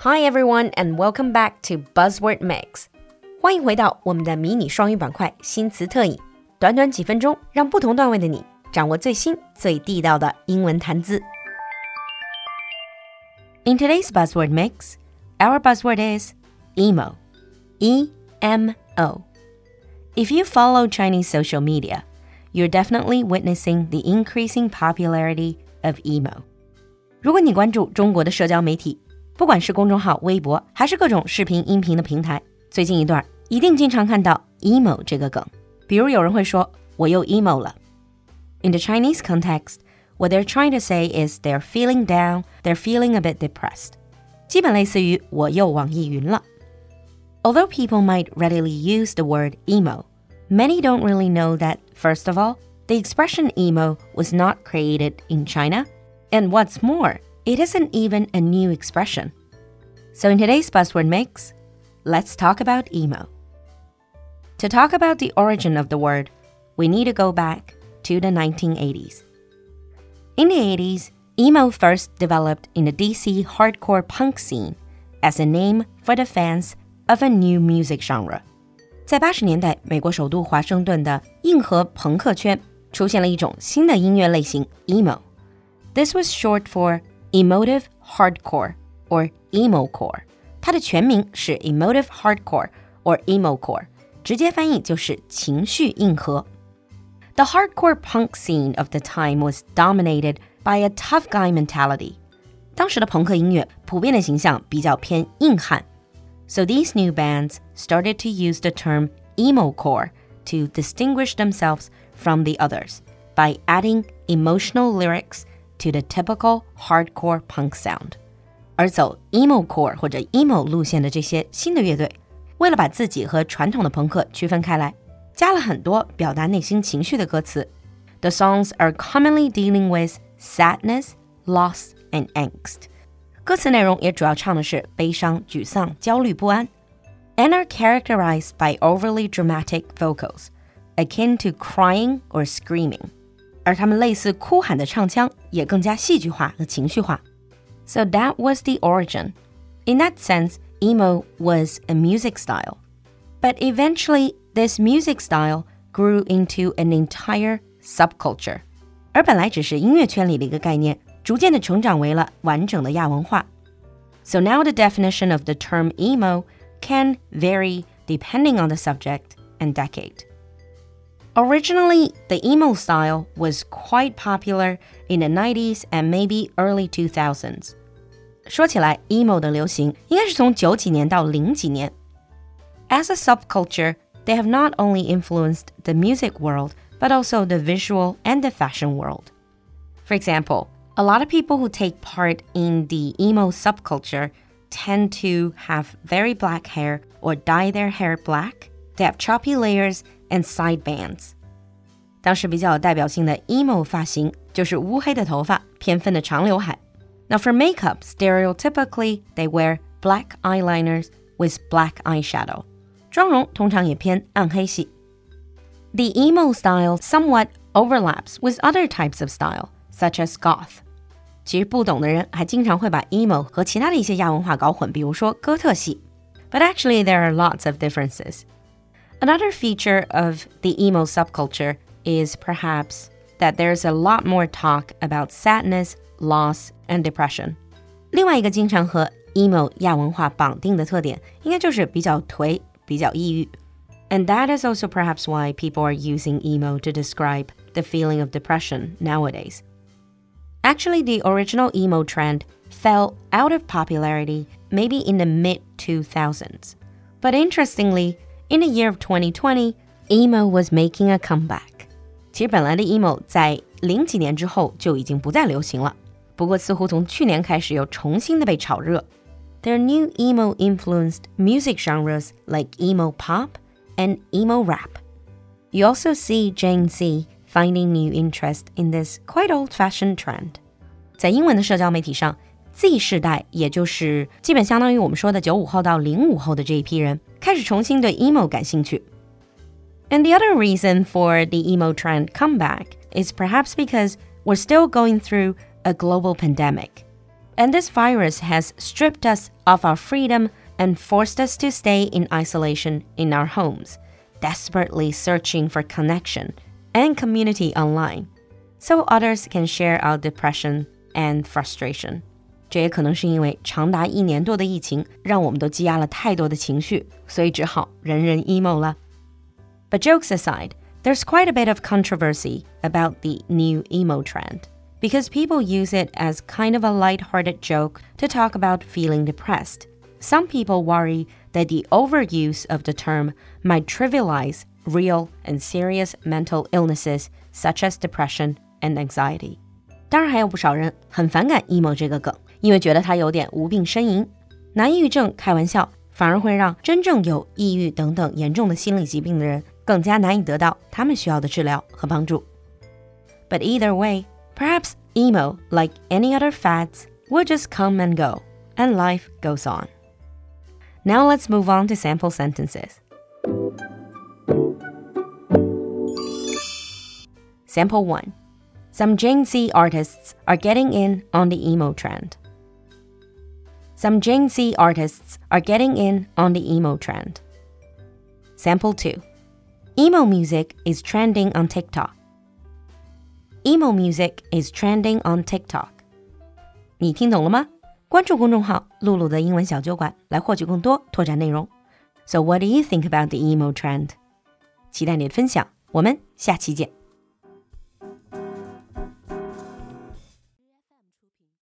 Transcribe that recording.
Hi everyone and welcome back to Buzzword Mix。欢迎回到我们的迷你双语板块新词特饮，短短几分钟，让不同段位的你掌握最新最地道的英文谈资。In today's Buzzword Mix, our buzzword is emo. E M O. If you follow Chinese social media, you're definitely witnessing the increasing popularity of emo. 如果你关注中国的社交媒体， 不管是公众号、微博，还是各种视频、音频的平台，最近一段一定经常看到 emo 这个梗。比如有人会说：“我又 emo In the Chinese context, what they're trying to say is they're feeling down, they're feeling a bit depressed. 基本类似于“我又网抑云了”。Although people might readily use the word emo, many don't really know that, first of all, the expression emo was not created in China. And what's more, it isn't even a new expression. So in today's buzzword mix, let's talk about emo. To talk about the origin of the word, we need to go back to the 1980s. In the 80s, emo first developed in the DC hardcore punk scene as a name for the fans of a new music genre. 在八十年代，美国首都华盛顿的硬核朋克圈出现了一种新的音乐类型 emo。This was short for emotive hardcore or emo core。它的全名是 emotive hardcore or emo core，直接翻译就是情绪硬核。The hardcore punk scene of the time was dominated by a tough guy mentality。当时的朋克音乐普遍的形象比较偏硬汉。So these new bands started to use the term emo core to distinguish themselves from the others by adding emotional lyrics to the typical hardcore punk sound。而走 emo core 或者 emo 路线的这些新的乐队，为了把自己和传统的朋克区分开来，加了很多表达内心情绪的歌词。The songs are commonly dealing with sadness, loss, and angst。歌词内容也主要唱的是悲伤、沮丧、焦虑不安，and are characterized by overly dramatic vocals, akin to crying or screaming。 而他们类似哭喊的唱腔也更加戏剧化和情绪化。So that was the origin. In that sense, emo was a music style. But eventually, this music style grew into an entire subculture. 而本来只是音乐圈里的一个概念，逐渐的成长为了完整的亚文化。So now the definition of the term emo can vary depending on the subject and decade. Originally, the emo style was quite popular in the 90s and maybe early 2000s. 说起来，emo 的流行应该是从九几年到零几年。As a subculture, they have not only influenced the music world, but also the visual and the fashion world. For example, a lot of people who take part in the emo subculture tend to have very black hair or dye their hair black. They have choppy layers and side bangs。当时比较有代表性的 emo 发型就是乌黑的头发、偏分的长刘海。Now for makeup, stereotypically they wear black eyeliners with black eyeshadow。妆容通常也偏暗黑系。The emo style somewhat overlaps with other types of style, such as goth. 其实不懂的人还经常会把 emo 和其他的一些亚文化搞混，比如说哥特系。But actually, there are lots of differences. Another feature of the emo subculture is perhaps that there's a lot more talk about sadness, loss, and depression. 另外一个经常和 emo 亚文化绑定的特点，应该就是比较颓、比较抑郁。And that is also perhaps why people are using emo to describe the feeling of depression nowadays. Actually, the original emo trend fell out of popularity maybe in the mid 2000s. But interestingly, in the year of 2020, emo was making a comeback. Their new emo influenced music genres like emo pop and emo rap. You also see Gen Z finding new interest in this quite old-fashioned trend. 在英文的社交媒体上，Z 世代，也就是基本相当于我们说的九五后到零五后的这一批人，开始重新对 emo 感兴趣。And the other reason for the emo trend comeback is perhaps because we're still going through a global pandemic. And this virus has stripped us of our freedom and forced us to stay in isolation in our homes, desperately searching for connection and community online, so others can share our depression and frustration. 这也可能是因为长达一年多的疫情，让我们都积压了太多的情绪，所以只好人人 emo 了。But jokes aside, there's quite a bit of controversy about the new emo trend because people use it as kind of a light-hearted joke to talk about feeling depressed. Some people worry that the overuse of the term might trivialize real and serious mental illnesses such as depression and anxiety. 当然，还有不少人很反感 emo 这个梗， 因为觉得它有点无病呻吟，拿抑郁症开玩笑，反而会让真正有抑郁等等严重的心理疾病的人更加难以得到他们需要的治疗和帮助。But either way, perhaps emo, like any other fads, will just come and go, and life goes on. Now let's move on to sample sentences. Sample 1. Some Gen Z artists are getting in on the emo trend. Some Gen Z artists are getting in on the emo trend. Sample 2. Emo music is trending on TikTok. Emo music is trending on TikTok. 你听懂了吗？关注公众号“露露的英文小酒馆”来获取更多拓展内容。So what do you think about the emo trend？期待你的分享，我们下期见。